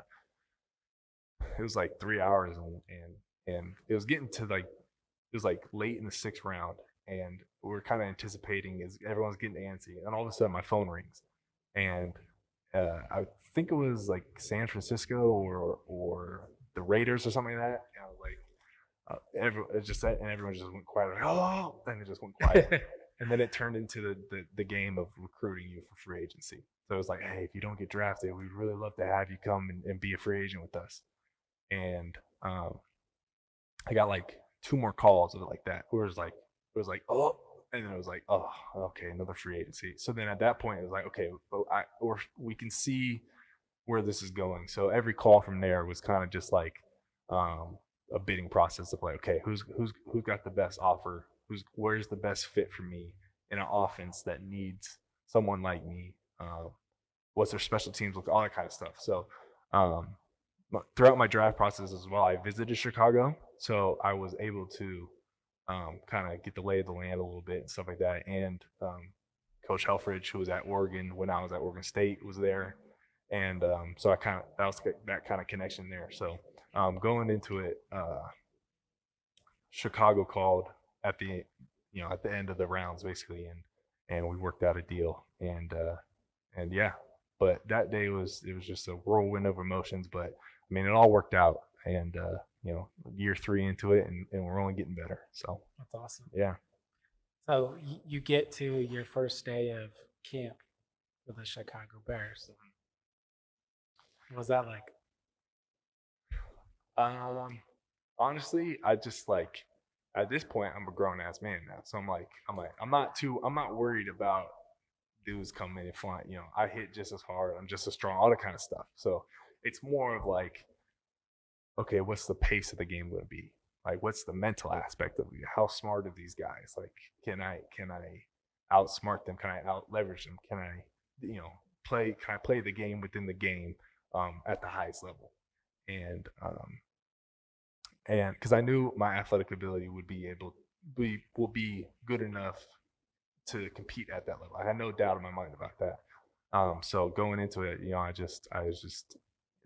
it was like three hours and and, and it was getting to like it was like late in the sixth round and we are kind of anticipating as everyone's getting antsy and all of a sudden my phone rings and uh, I think it was like San Francisco or or the Raiders or something like that. And I was like, uh, every, it just and everyone just went quiet, like, oh, and it just went quiet. (laughs) and then it turned into the, the the game of recruiting you for free agency. So it was like, hey, if you don't get drafted, we'd really love to have you come and, and be a free agent with us. And um, I got like two more calls of it like that. Where it was like, it was like, oh, and then it was like, oh, okay, another free agency. So then at that point, it was like, okay, well, I, or we can see where this is going. So every call from there was kind of just like um, a bidding process of like, okay, who's who's who's got the best offer? Who's where's the best fit for me in an offense that needs someone like me? Um, what's their special teams look? All that kind of stuff. So um, throughout my draft process as well, I visited Chicago, so I was able to um, kind of get the lay of the land a little bit and stuff like that. And um, Coach Helfrich, who was at Oregon when I was at Oregon State, was there, and um, so I kind of that was that kind of connection there. So um, going into it, uh, Chicago called at the you know at the end of the rounds basically, and and we worked out a deal, and uh, and yeah. But that day was it was just a whirlwind of emotions, but I mean it all worked out, and uh, you know year three into it, and, and we're only getting better. So That's awesome. yeah. So y- you get to your first day of camp for the Chicago Bears. What was that like? Um, honestly, I just like at this point I'm a grown ass man now, so I'm like I'm like I'm not too I'm not worried about dudes coming and flying. You know, I hit just as hard, I'm just as strong, all that kind of stuff. So it's more of like, okay, what's the pace of the game going to be? Like, what's the mental aspect of it? How smart are these guys? Like, can I can I outsmart them? Can I out leverage them? Can I, you know, play? Can I play the game within the game um, at the highest level? And um, and because I knew my athletic ability would be able be will be good enough to compete at that level. I had no doubt in my mind about that. Um, so going into it, you know, I just I was just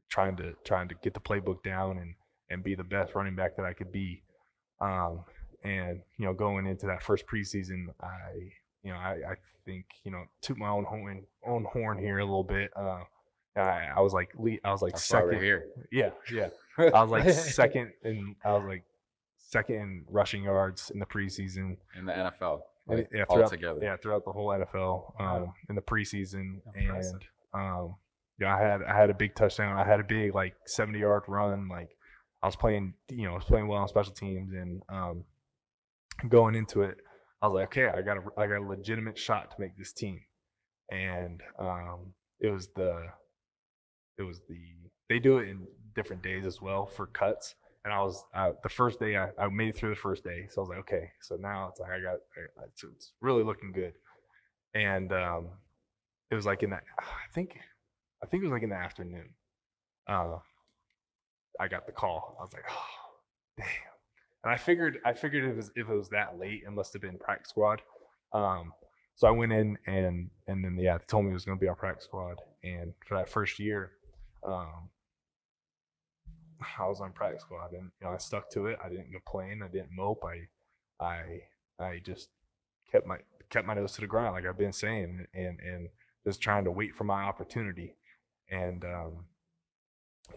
trying to trying to get the playbook down and and be the best running back that I could be. Um, and you know, going into that first preseason, I you know I, I think you know toot my own horn own horn here a little bit. Uh, I, I was like le- I was like That's second here. yeah yeah (laughs) I was like second and I was like second in rushing yards in the preseason. in the NFL. Like, yeah, all throughout, together. yeah, throughout the whole NFL um, Wow. in the preseason, Impressive. and um, yeah, I had I had a big touchdown. I had a big like seventy yard run. Like I was playing, you know, I was playing well on special teams, and um, going into it, I was like, okay, I got a I got a legitimate shot to make this team, and um, it was the it was the they do it in different days as well for cuts and I was the first day I, I made it through the first day, so I was like, okay, so now it's like I got it's, it's really looking good, and um, it was like in that I think I think it was like in the afternoon, uh, I got the call. I was like, oh, damn, and I figured I figured if it was if it was that late, it must have been practice squad. Um, so I went in and and then yeah, they told me it was going to be our practice squad, and for that first year, um, I was on practice squad, and you know I stuck to it. I didn't complain. I didn't mope. I, I, I just kept my kept my nose to the ground, like I've been saying, and and just trying to wait for my opportunity. And um,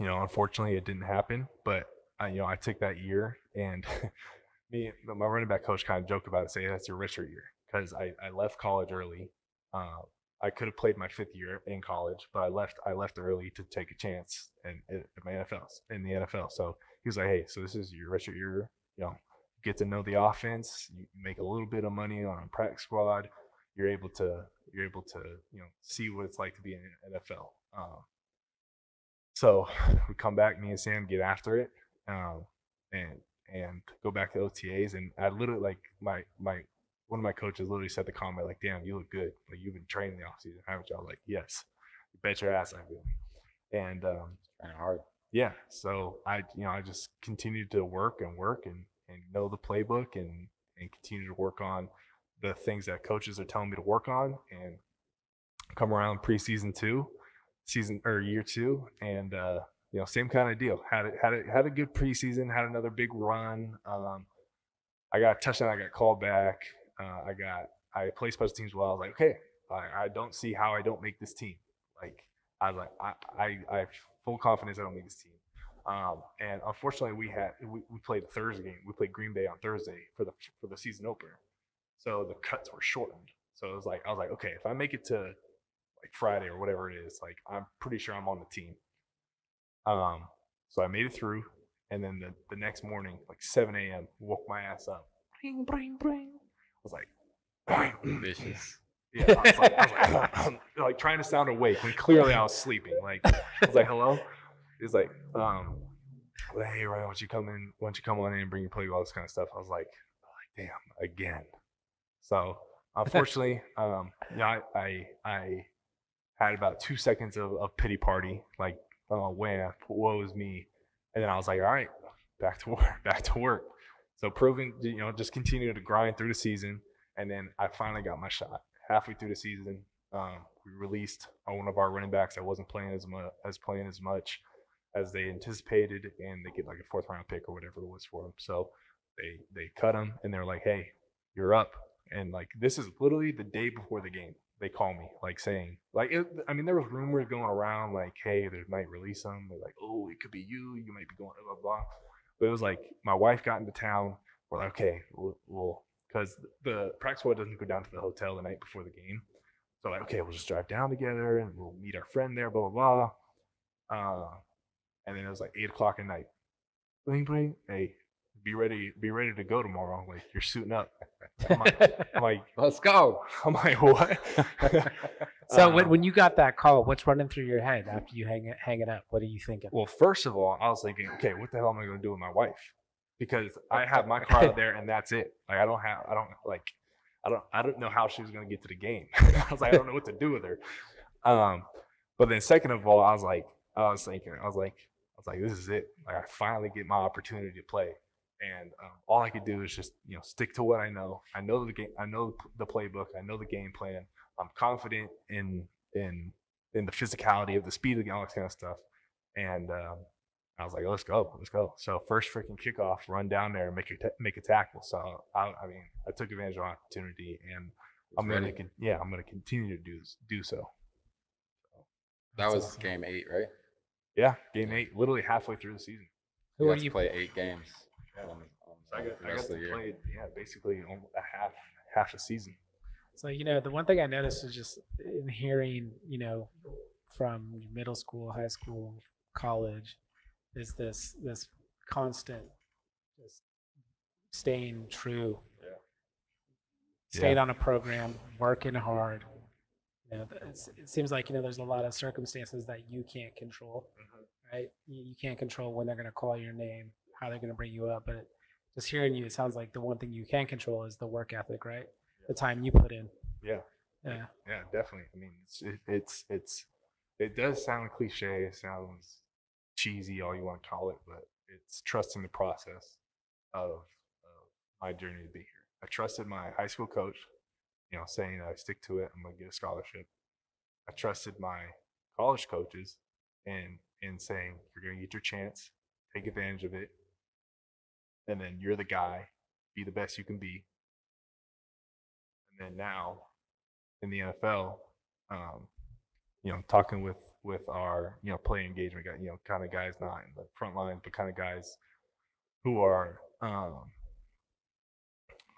you know, unfortunately, it didn't happen. But I, you know, I took that year, and (laughs) me, my running back coach kind of joked about it, saying that's your richer year because I, I left college early. Uh, I could have played my fifth year in college, but I left I left early to take a chance in, in my NFL in the NFL. So he was like, "Hey, so this is your of your you know get to know the offense. You make a little bit of money on a practice squad. You're able to you're able to you know see what it's like to be in NFL." Uh, so (sighs) we come back, me and Sam get after it, um, and and go back to OTAs, and I literally like my my one of my coaches literally said the comment like, "Damn, you look good. Like you've been training the offseason, haven't you?" I was like, "Yes, you bet your ass I will." And um, Training hard. yeah, so I you know I just continued to work and work and and know the playbook and and continue to work on the things that coaches are telling me to work on and come around preseason two, season or year two, and uh, you know same kind of deal. Had it had it had a good preseason, had another big run. Um, I got a touchdown. I got called back. Uh, I got I play special teams well. I was like, okay, I, I don't see how I don't make this team. Like I was like I I, I have full confidence I don't make this team. Um, and unfortunately, we had we, we played a Thursday game. We played Green Bay on Thursday for the for the season opener, so the cuts were shortened. So it was like I was like, okay, if I make it to like Friday or whatever it is, like I'm pretty sure I'm on the team. Um, so I made it through, and then the, the next morning, like 7 a.m., woke my ass up. Bring, bring, bring. I was like, (clears throat) Vicious. yeah, I was like, I was like, (clears throat) like trying to sound awake when clearly I was sleeping. Like I was like, hello. He's like, um, hey Ryan, why don't you come in? Why don't you come on in and bring your plate, all this kind of stuff. I was like, damn, again. So unfortunately, (laughs) um, yeah, I, I I had about two seconds of, of pity party, like, oh man, woe is me. And then I was like, all right, back to work, (laughs) back to work. So proving, you know, just continue to grind through the season. And then I finally got my shot halfway through the season. Um, we released one of our running backs that wasn't playing as much as playing as much as they anticipated, and they get like a fourth round pick or whatever it was for him. So they they cut him, and they're like, "Hey, you're up." And like this is literally the day before the game. They call me, like saying, like, it, I mean, there was rumors going around, like, "Hey, they might release him." They're like, "Oh, it could be you. You might be going blah blah." blah. But it was like my wife got into town. We're like, "Okay, we'll." we'll because the practice squad doesn't go down to the hotel the night before the game. So like, okay, we'll just drive down together and we'll meet our friend there, blah blah blah. Uh, and then it was like eight o'clock at night. Bling. Hey, be ready, be ready to go tomorrow. Like you're suiting up. (laughs) I'm like, I'm like, Let's go. (laughs) I'm like, what? (laughs) So when, Um, when you got that call, what's running through your head after you hang it hang it up? What are you thinking? Well, first of all, I was thinking, okay, what the hell am I going to do with my wife? Because I have my car out there and that's it. Like I don't have, I don't like, I don't, I don't know how she was going to get to the game. I was like, I don't know what to do with her. Um, but then second of all, I was like, I was thinking, I was like, I was like, this is it. Like I finally get my opportunity to play, and um, all I could do is just you know stick to what I know. I know the game. I know the playbook. I know the game plan. I'm confident in in in the physicality of the speed of the all that kind of stuff. And um, I was like, let's go, let's go. So first freaking kickoff, run down there and make a ta- make a tackle. So I, I mean, I took advantage of the opportunity, and I'm gonna, con- yeah, I'm gonna continue to do do so. That was awesome. game eight, right? Yeah, game eight, literally halfway through the season. Who You are to you? play eight games. Yeah. on- on So I got, the I got rest to of the year. play, yeah, basically almo- a half half a season. So you know, the one thing I noticed is just in hearing, you know, from middle school, high school, college, is this this constant just staying true. Yeah. Staying on a program, working hard. You know, it's, it seems like you know there's a lot of circumstances that you can't control, mm-hmm. right? You, you can't control when they're going to call your name, how they're going to bring you up, but just hearing you, it sounds like the one thing you can control is the work ethic, right? The time you put in. Yeah. Yeah. Yeah, definitely. I mean, it's it, it's it's it does sound cliche. It sounds cheesy, all you want to call it, but it's trusting the process of, of my journey to be here. I trusted my high school coach, you know, saying I stick to it. I'm gonna get a scholarship. I trusted my college coaches and in saying you're gonna get your chance, take advantage of it, and then you're the guy. Be the best you can be. And then now in the NFL, um, you know, talking with with our you know play engagement guy, you know, kind of guys not in the front lines, but kind of guys who are um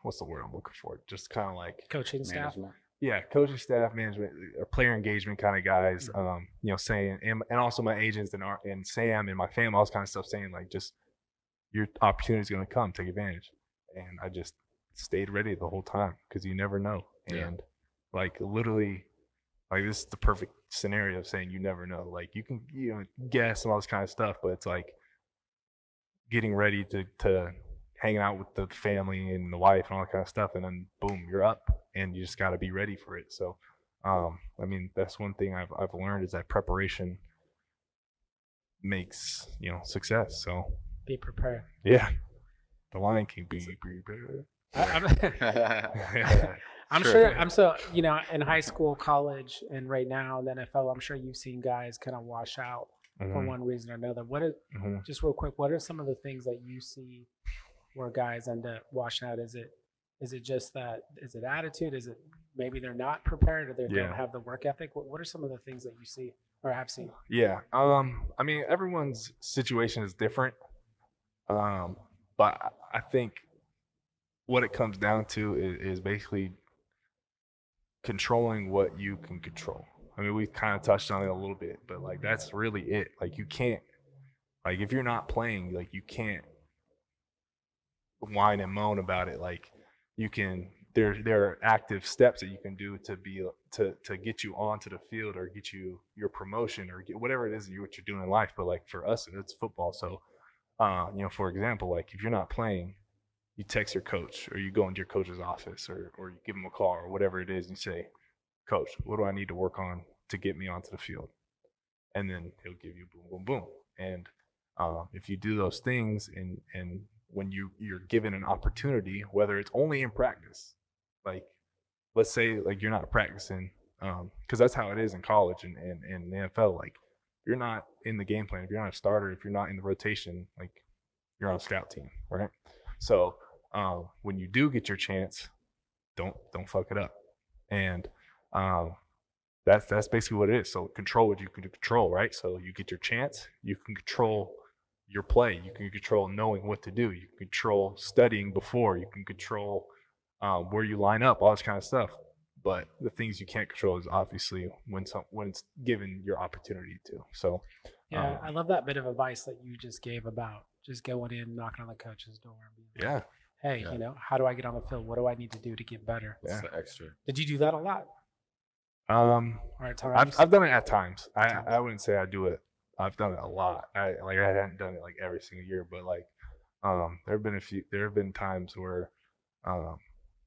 what's the word I'm looking for? Just kind of like Coaching staff. Management. yeah, coaching staff, management, or player engagement kind of guys. Um, you know, saying and, and also my agents and our and Sam and my family, all this kind of stuff, saying like just your opportunity is going to come, take advantage. And I just stayed ready the whole time because you never know. Yeah. And like literally, like this is the perfect scenario of saying you never know. Like you can you know guess and all this kind of stuff, but it's like getting ready to to hanging out with the family and the wife and all that kind of stuff, and then boom, you're up, and you just got to be ready for it. So, um, I mean, that's one thing I've I've learned is that preparation makes you know success. So Be prepared. yeah, the Lion King be prepared. I, I'm, (laughs) (laughs) I'm Sure. sure. I'm so you know in high school, college, and right now in the NFL. I'm sure you've seen guys kind of wash out for Mhm, one reason or another. What is mhm. just real quick? What are some of the things that you see where guys end up washing out? Is it is it just that? Is it attitude? Is it maybe they're not prepared or they Yeah. don't have the work ethic? What, what are some of the things that you see or have seen? Yeah. Um. I mean, everyone's situation is different. Um. But I- think what it comes down to is, is basically controlling what you can control. I mean, we kind of touched on it a little bit, but like that's really it. Like you can't, like if you're not playing, like you can't whine and moan about it. Like you can, there there are active steps that you can do to be to to get you onto the field or get you your promotion or get whatever it is you what you're doing in life. But like for us, it's football. So, uh, you know, for example, like if you're not playing, you text your coach or you go into your coach's office or or you give him a call or whatever it is and say, Coach, what do I need to work on to get me onto the field? And then he'll give you boom, boom, boom. And uh, if you do those things and and when you you're given an opportunity, whether it's only in practice, like let's say like you're not practicing, because that's how it is in college and, and, and the NFL. Like you're not in the game plan. If you're not a starter, if you're not in the rotation, like you're on a scout team, right? So um, when you do get your chance, don't don't fuck it up. And um, that's that's basically what it is. So control what you can control, right? So you get your chance, you can control your play, you can control knowing what to do, you can control studying before, you can control um, where you line up, all this kind of stuff. But the things you can't control is obviously when some when it's given your opportunity to. So Yeah, Um, I love that bit of advice that you just gave about just going in, knocking on the coach's door, and being like, yeah, hey, Yeah. you know, how do I get on the field? What do I need to do to get better? Yeah. It's extra. Did you do that a lot? um, Or at I've? I've done it at times. I I wouldn't say I do it. I've done it a lot. I like I hadn't done it like every single year, but like um there have been a few there have been times where um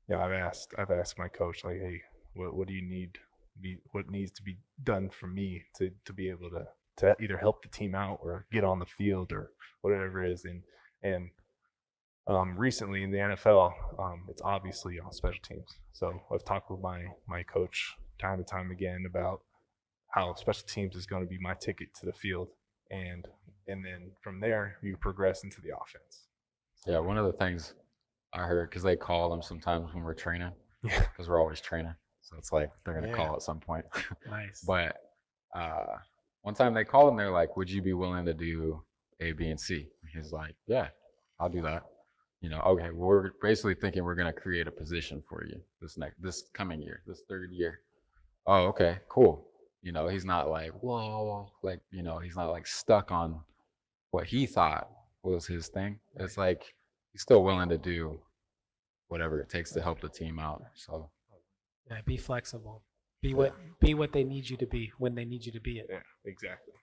yeah, I've asked I've asked my coach like, "Hey, what what do you need be what needs to be done for me to to be able to to either help the team out or get on the field or whatever it is." And and um, recently in the NFL, um, it's obviously on special teams. So I've talked with my my coach time and time again about how special teams is going to be my ticket to the field, and and then from there you progress into the offense. Yeah, one of the things I heard because they call them sometimes when we're training (laughs) Yeah, because we're always training, so it's like they're gonna Yeah. call at some point. (laughs) nice. but uh, one time they called him, they're like, "Would you be willing to do A, B, and C?" He's like, "Yeah, I'll do that." You know, okay, well, we're basically thinking we're gonna create a position for you this next, this coming year, this third year. Oh, okay, cool. You know, he's not like, whoa, like you know, he's not like stuck on what he thought was his thing. It's like he's still willing to do whatever it takes to help the team out. So yeah, be flexible. Be what be what they need you to be when they need you to be it. yeah, exactly.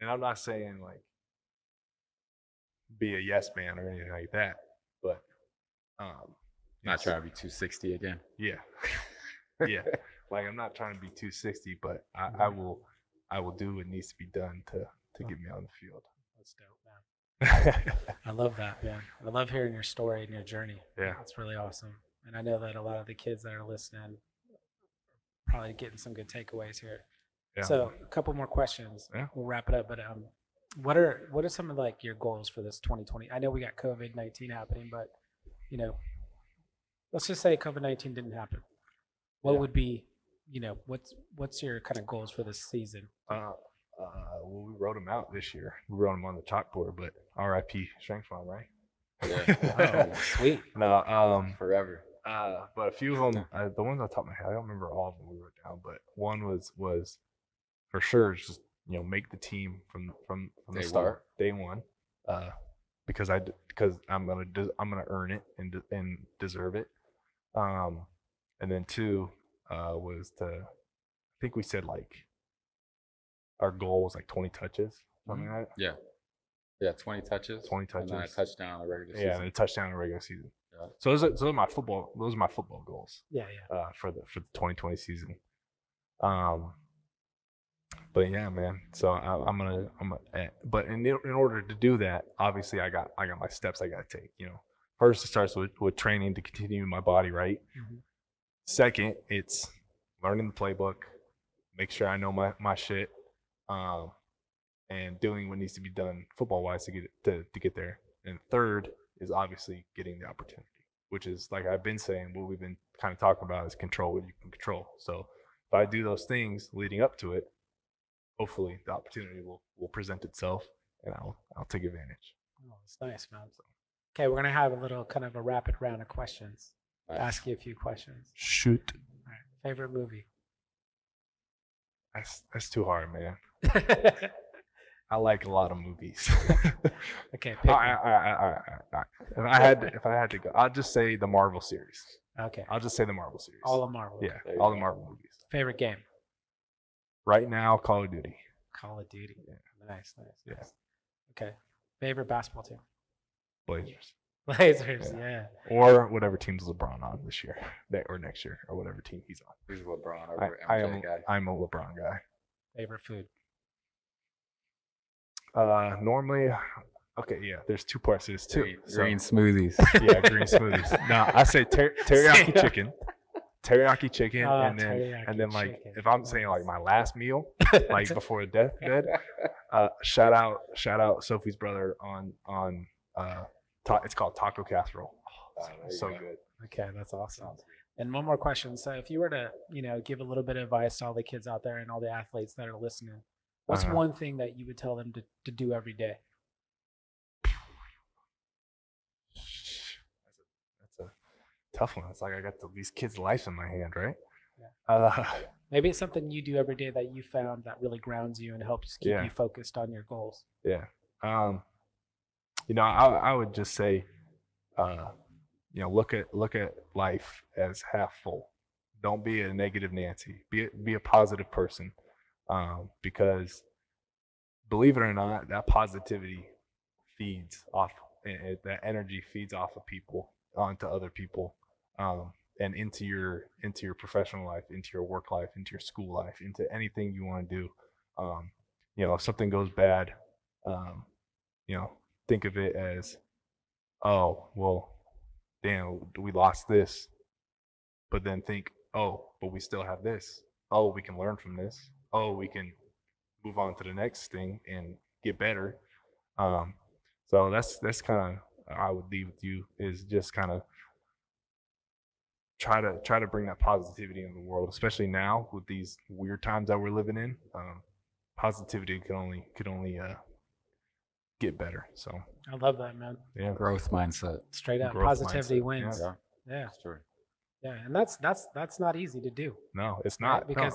And I'm not saying like be a yes man or anything like that, but um, not yes. trying to be 260 again. Yeah. (laughs) yeah. Like I'm not trying to be 260, but I, I will I will do what needs to be done to to get me on the field. That's dope, man. (laughs) I love that, man. I love hearing your story and your journey. yeah. That's really awesome. And I know that a lot of the kids that are listening are probably getting some good takeaways here. Yeah. So a couple more questions. Yeah. We'll wrap it up. But um, what are what are some of like your goals for this 2020? I know we got COVID 19 happening, but you know, let's just say COVID 19 didn't happen. What Yeah. would be, you know, what's what's your kind of goals for this season? Uh, Uh, well, we wrote them out this year. We wrote them on the chalkboard, but R.I.P. Strength Farm, right? Yeah. (laughs) Oh, sweet. no, um, Forever. Uh, but a few of them, uh, the ones on top of my head, I don't remember all of them we wrote down, but one was was for sure just you know make the team from from from the Day one. start, day one, uh, because I because I'm gonna de- I'm gonna earn it and de- and deserve it. Um, and then two uh, was to I think we said like our goal was like 20 touches, something like that. Yeah. Yeah, 20 touches. 20 touches. And then a touches. touchdown in the regular Yeah, and season. a touchdown in the regular season. Yeah. So those are, those are my football. Those are my football goals. Yeah, yeah. uh, for the for the 2020 season. Um, but yeah, man. So I, I'm gonna I'm gonna, eh, but in in order to do that, obviously I got I got my steps I got to take. You know, first it starts with with training to continue my body right. Mhm. Second, it's learning the playbook, make sure I know my my shit, um, and doing what needs to be done football wise to get to to get there. And third is obviously getting the opportunity, which is like I've been saying, what we've been kind of talking about is control what you can control. So if I do those things leading up to it, hopefully the opportunity will will present itself, and I'll I'll take advantage. Oh, it's nice, man. Okay, we're gonna have a little kind of a rapid round of questions. Nice. Ask you a few questions. Shoot, All right. Favorite movie? that's that's too hard, man. (laughs) I like a lot of movies. (laughs) okay, I, (laughs) pick I, one. I, I, I, I, if I had to, if I had to go, I'll just say the Marvel series. Okay, I'll just say the Marvel series. all of Marvel. yeah, There you all the go. Marvel movies. Favorite game? Right now, Call of Duty. Call of Duty. Yeah. Nice, nice, Yeah. nice. Okay. Favorite basketball team? Blazers. (laughs) Blazers. Yeah. Yeah. Or whatever team's LeBron on this year, ne- or next year, or whatever team he's on. Who's LeBron I, over I MJ am guy? I'm a LeBron guy. Favorite food? Uh, normally, okay, yeah. There's two parts to this too. Green, So- green smoothies. (laughs) yeah, green smoothies. (laughs) No, I say ter- teriyaki (laughs) chicken, teriyaki chicken, Oh, and then and then like chicken. if I'm saying like my last meal, like before deathbed, uh, shout out shout out Sophie's brother on on uh, ta- it's called taco casserole. Oh, so go. good. Okay, that's awesome. And one more question. So, if you were to, you know, give a little bit of advice to all the kids out there and all the athletes that are listening, what's Uh-huh. one thing that you would tell them to, to do every day? That's a, that's a tough one. It's like I got the, these kids' life in my hand, right? Yeah. Uh, Maybe it's something you do every day that you found that really grounds you and helps keep Yeah. you focused on your goals. Yeah. Um, you know, I I would just say, uh, you know, look at look at life as half full. Don't be a negative Nancy. Be a, be a positive person, um, because believe it or not, that positivity feeds off. it- That energy feeds off of people onto other people, um, and into your into your professional life, into your work life, into your school life, into anything you want to do. Um, you know, if something goes bad, um, you know, think of it as, oh, well, damn, we lost this. But then think, oh, but we still have this. Oh, we can learn from this. Oh, we can move on to the next thing and get better. Um, so that's that's kind of I would leave with you is just kind of try to try to bring that positivity in the world, especially now with these weird times that we're living in. Um, positivity can only could only uh, get better. So I love that, man. yeah, Growth mindset. Straight up, Growth positivity mindset, wins. Yeah, Yeah, that's true. yeah, and that's that's that's not easy to do, no, it's right? not no.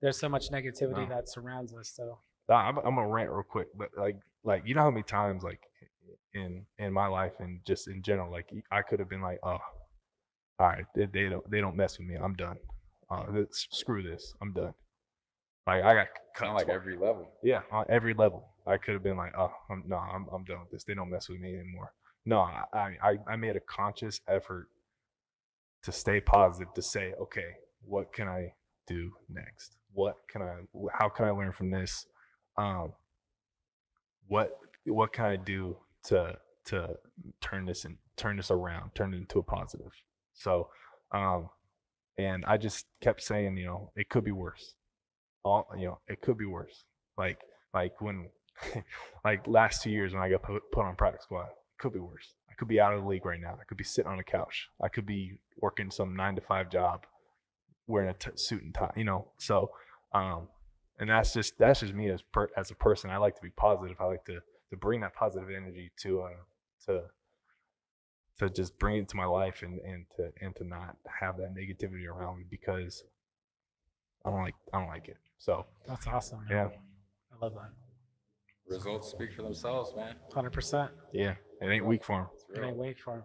Because there's so much negativity No. that surrounds us. So Nah, I'm, I'm gonna rant real quick, but like, like you know how many times like in in my life and just in general, like I could have been like, oh, all right, they, they don't they don't mess with me, I'm done. Uh, this, screw this, I'm done. Like I got cut. Kind of like every level. yeah, on every level, I could have been like, oh, I'm, no, I'm I'm done with this. They don't mess with me anymore. No, I I I- I made a conscious effort to stay positive, to say, okay, what can I do next? What can I? How can I learn from this? Um, what what can I do to to turn this and turn this around, turn it into a positive? So, um, and I just kept saying, you know, it could be worse. All you know, it could be worse. Like like when (laughs) like last two years when I got put, on practice squad, it could be worse. I could be out of the league right now. I could be sitting on a couch. I could be working some nine to five job, wearing a t- suit and tie. You know, so um, and that's just that's just me as per, as a person. I like to be positive. I like to to bring that positive energy to uh to to just bring it to my life and and to and to not have that negativity around me because I don't like I don't like it. So That's awesome. man. yeah, I love that. Results speak for themselves, man. Hundred percent. yeah, it ain't weak for him. It's It ain't weak for him.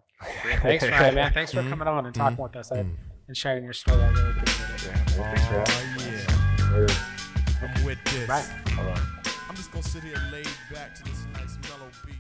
Thanks, (laughs) Ryan, man. Thanks for Mhm. coming on and talking with us I, Mm. And sharing your story. I really appreciate it. Yeah, man, thanks for having Oh, me. yeah. Sure. I'm with this. Right. All right. I'm just gonna sit here laid back to this nice mellow beat.